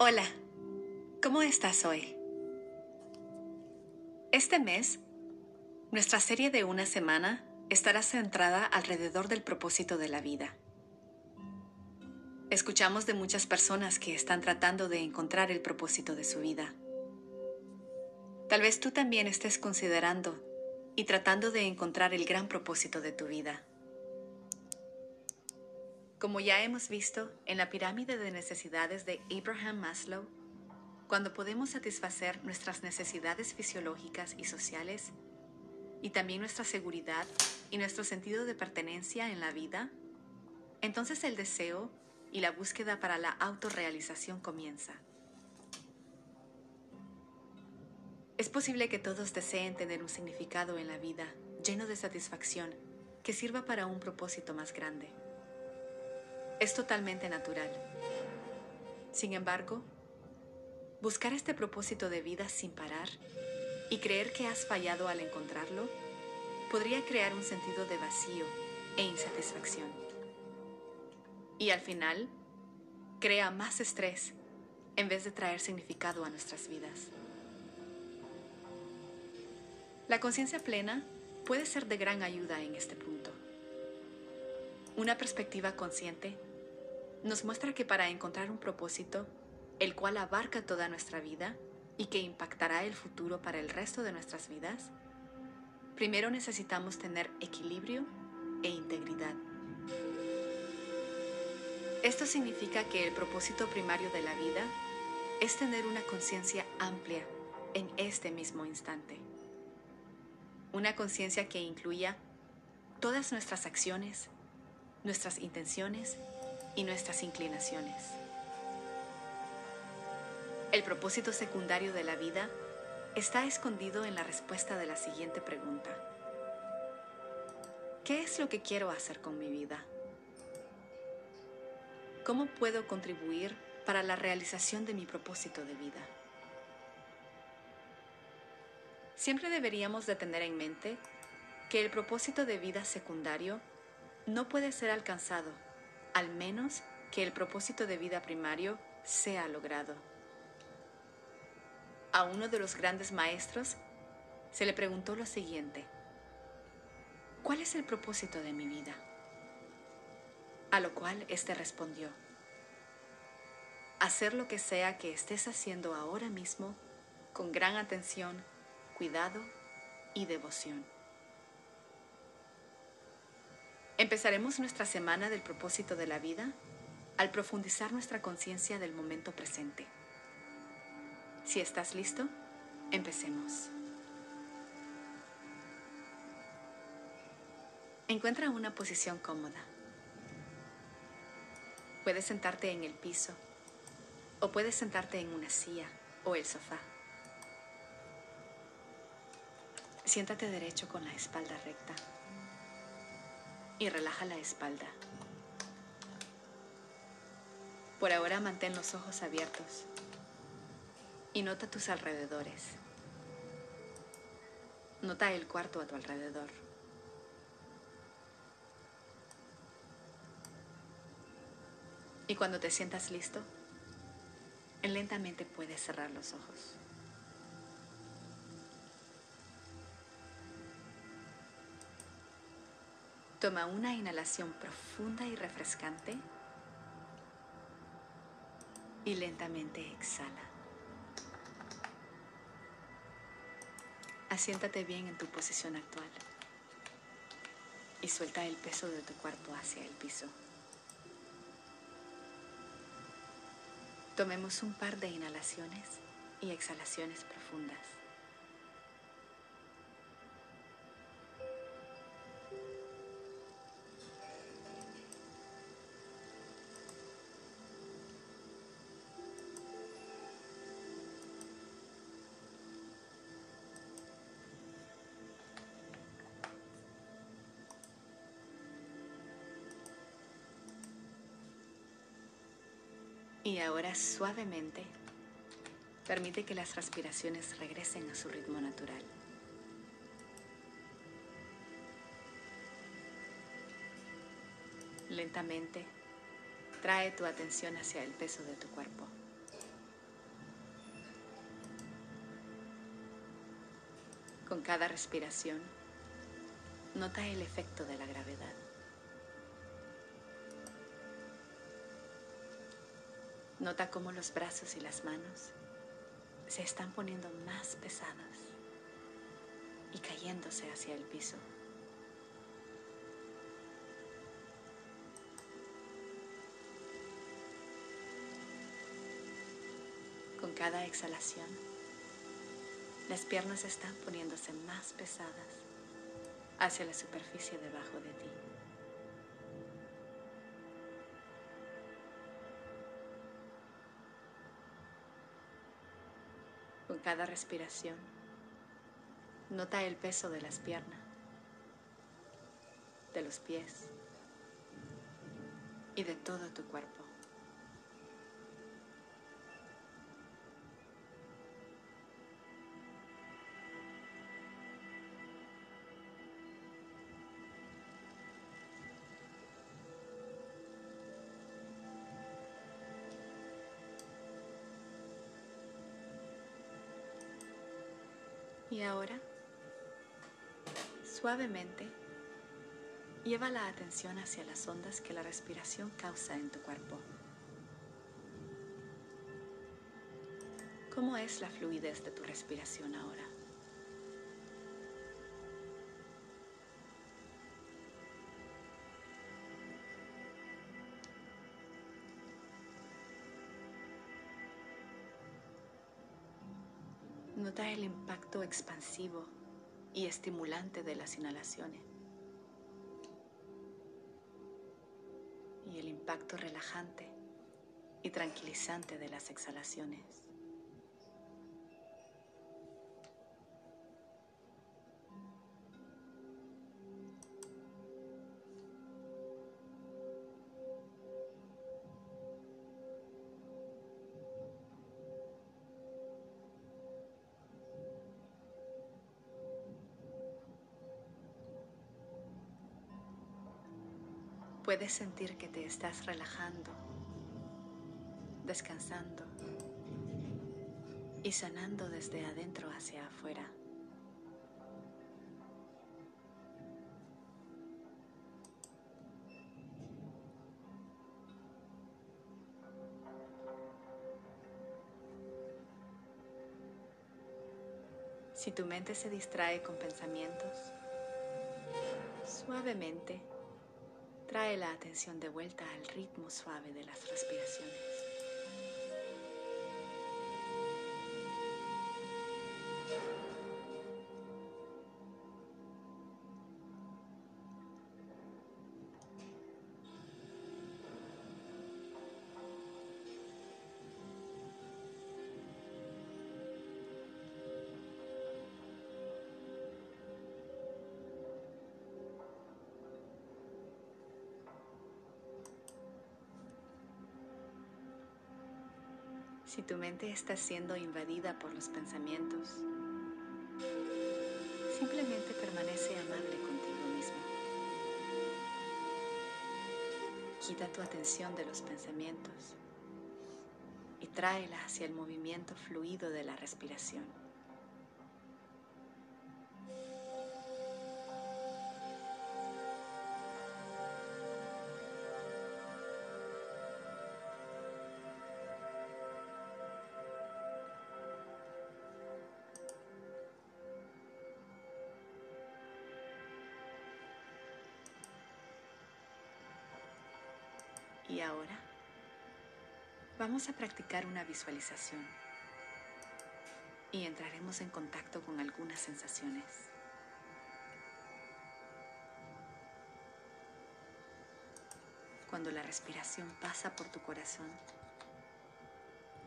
Hola, ¿cómo estás hoy? Este mes, nuestra serie de una semana estará centrada alrededor del propósito de la vida. Escuchamos de muchas personas que están tratando de encontrar el propósito de su vida. Tal vez tú también estés considerando y tratando de encontrar el gran propósito de tu vida. Como ya hemos visto en la pirámide de necesidades de Abraham Maslow, cuando podemos satisfacer nuestras necesidades fisiológicas y sociales, y también nuestra seguridad y nuestro sentido de pertenencia en la vida, entonces el deseo y la búsqueda para la autorrealización comienza. Es posible que todos deseen tener un significado en la vida lleno de satisfacción que sirva para un propósito más grande. Es totalmente natural. Sin embargo, buscar este propósito de vida sin parar y creer que has fallado al encontrarlo podría crear un sentido de vacío e insatisfacción. Y al final, crea más estrés en vez de traer significado a nuestras vidas. La conciencia plena puede ser de gran ayuda en este punto. Una perspectiva consciente nos muestra que para encontrar un propósito, el cual abarca toda nuestra vida y que impactará el futuro para el resto de nuestras vidas, primero necesitamos tener equilibrio e integridad. Esto significa que el propósito primario de la vida es tener una conciencia amplia en este mismo instante. Una conciencia que incluya todas nuestras acciones, nuestras intenciones y nuestras inclinaciones. El propósito secundario de la vida está escondido en la respuesta de la siguiente pregunta. ¿Qué es lo que quiero hacer con mi vida? ¿Cómo puedo contribuir para la realización de mi propósito de vida? Siempre deberíamos de tener en mente que el propósito de vida secundario no puede ser alcanzado al menos que el propósito de vida primario sea logrado. A uno de los grandes maestros se le preguntó lo siguiente, ¿cuál es el propósito de mi vida? A lo cual éste respondió, hacer lo que sea que estés haciendo ahora mismo con gran atención, cuidado y devoción. Empezaremos nuestra semana del propósito de la vida al profundizar nuestra conciencia del momento presente. Si estás listo, empecemos. Encuentra una posición cómoda. Puedes sentarte en el piso o puedes sentarte en una silla o el sofá. Siéntate derecho con la espalda recta y relaja la espalda. Por ahora mantén los ojos abiertos y nota tus alrededores. Nota el cuarto a tu alrededor. Y cuando te sientas listo, lentamente puedes cerrar los ojos. Toma una inhalación profunda y refrescante y lentamente exhala. Asiéntate bien en tu posición actual y suelta el peso de tu cuerpo hacia el piso. Tomemos un par de inhalaciones y exhalaciones profundas. Y ahora suavemente permite que las respiraciones regresen a su ritmo natural. Lentamente trae tu atención hacia el peso de tu cuerpo. Con cada respiración, nota el efecto de la gravedad. Nota cómo los brazos y las manos se están poniendo más pesadas y cayéndose hacia el piso. Con cada exhalación, las piernas están poniéndose más pesadas hacia la superficie debajo de ti. Con cada respiración, nota el peso de las piernas, de los pies y de todo tu cuerpo. Y ahora, suavemente, lleva la atención hacia las ondas que la respiración causa en tu cuerpo. ¿Cómo es la fluidez de tu respiración ahora? Impacto expansivo y estimulante de las inhalaciones y el impacto relajante y tranquilizante de las exhalaciones. Puedes sentir que te estás relajando, descansando y sanando desde adentro hacia afuera. Si tu mente se distrae con pensamientos, suavemente Trae la atención de vuelta al ritmo suave de las respiraciones. Si tu mente está siendo invadida por los pensamientos, simplemente permanece amable contigo mismo. Quita tu atención de los pensamientos y tráela hacia el movimiento fluido de la respiración. Y ahora vamos a practicar una visualización y entraremos en contacto con algunas sensaciones. Cuando la respiración pasa por tu corazón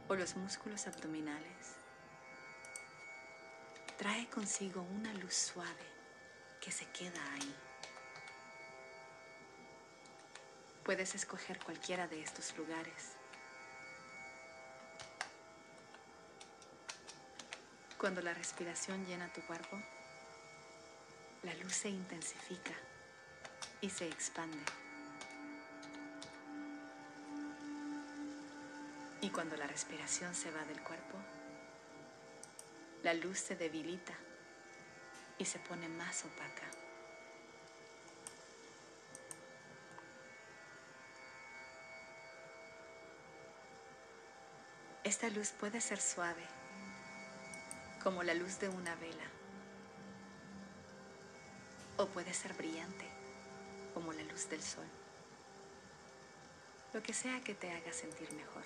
o los músculos abdominales, trae consigo una luz suave que se queda ahí. Puedes escoger cualquiera de estos lugares. Cuando la respiración llena tu cuerpo, la luz se intensifica y se expande. Y cuando la respiración se va del cuerpo, la luz se debilita y se pone más opaca. Esta luz puede ser suave, como la luz de una vela, o puede ser brillante, como la luz del sol, lo que sea que te haga sentir mejor.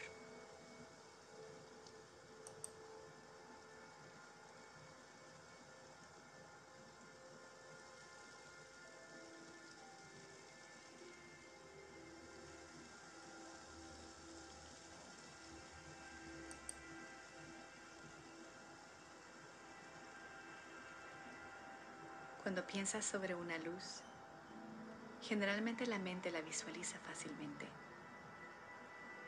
Cuando piensas sobre una luz, generalmente la mente la visualiza fácilmente.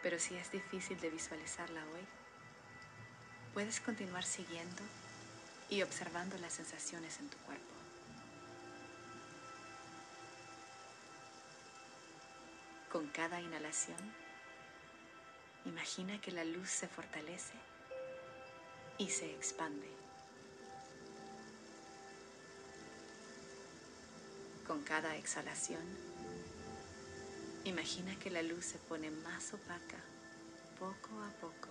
Pero si es difícil de visualizarla hoy, puedes continuar siguiendo y observando las sensaciones en tu cuerpo. Con cada inhalación, imagina que la luz se fortalece y se expande. Con cada exhalación, imagina que la luz se pone más opaca poco a poco.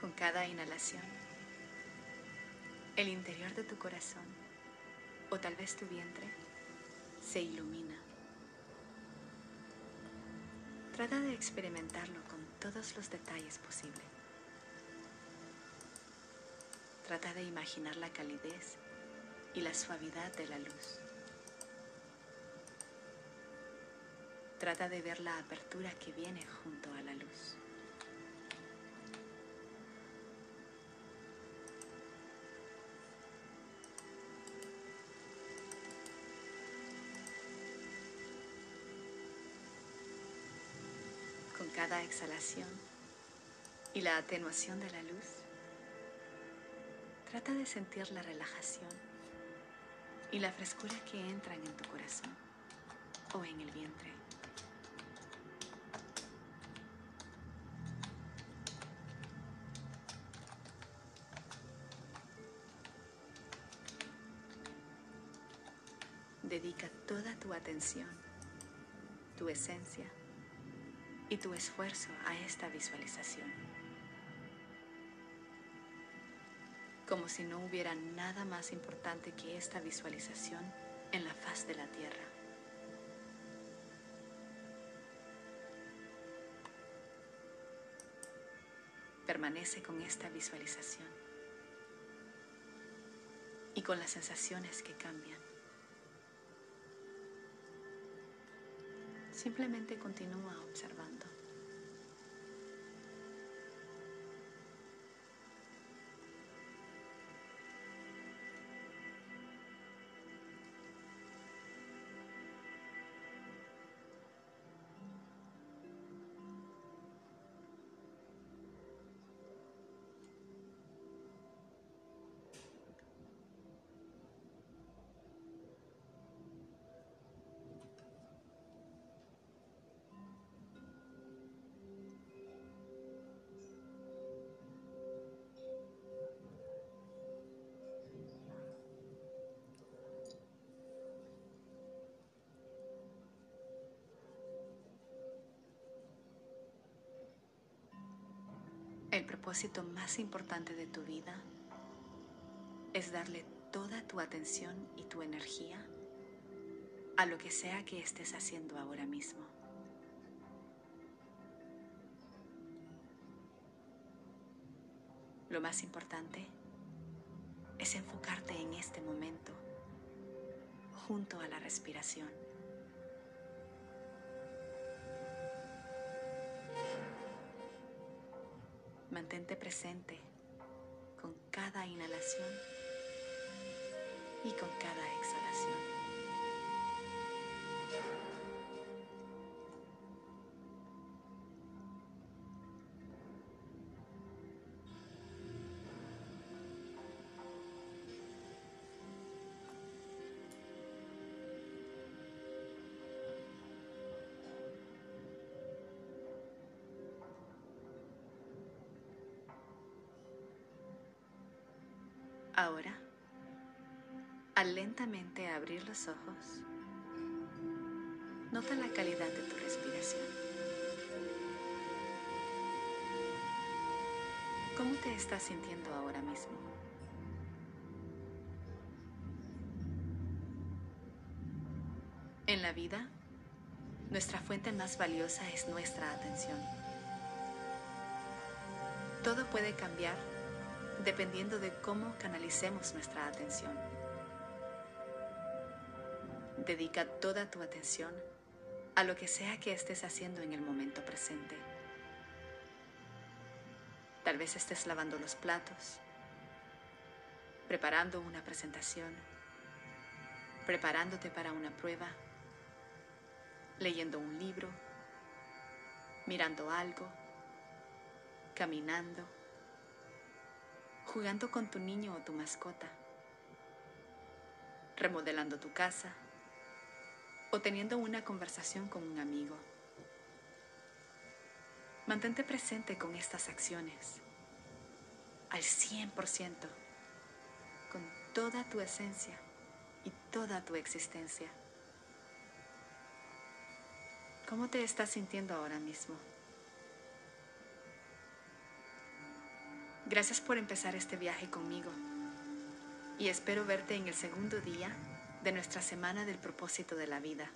Con cada inhalación, el interior de tu corazón o tal vez tu vientre se ilumina. Trata de experimentarlo con todos los detalles posibles. Trata de imaginar la calidez y la suavidad de la luz. Trata de ver la apertura que viene junto a la luz. Cada exhalación y la atenuación de la luz, trata de sentir la relajación y la frescura que entran en tu corazón o en el vientre. Dedica toda tu atención, tu esencia, y tu esfuerzo a esta visualización. Como si no hubiera nada más importante que esta visualización en la faz de la tierra. Permanece con esta visualización y con las sensaciones que cambian. Simplemente continúa observando. Propósito más importante de tu vida es darle toda tu atención y tu energía a lo que sea que estés haciendo ahora mismo. Lo más importante es enfocarte en este momento junto a la respiración. Presente con cada inhalación y con cada exhalación. Ahora, al lentamente abrir los ojos, nota la calidad de tu respiración. ¿Cómo te estás sintiendo ahora mismo? En la vida, nuestra fuente más valiosa es nuestra atención. Todo puede cambiar dependiendo de cómo canalicemos nuestra atención. Dedica toda tu atención a lo que sea que estés haciendo en el momento presente. Tal vez estés lavando los platos, preparando una presentación, preparándote para una prueba, leyendo un libro, mirando algo, caminando jugando con tu niño o tu mascota, remodelando tu casa o teniendo una conversación con un amigo. Mantente presente con estas acciones al 100%, con toda tu esencia y toda tu existencia. ¿Cómo te estás sintiendo ahora mismo? Gracias por empezar este viaje conmigo y espero verte en el segundo día de nuestra semana del propósito de la vida.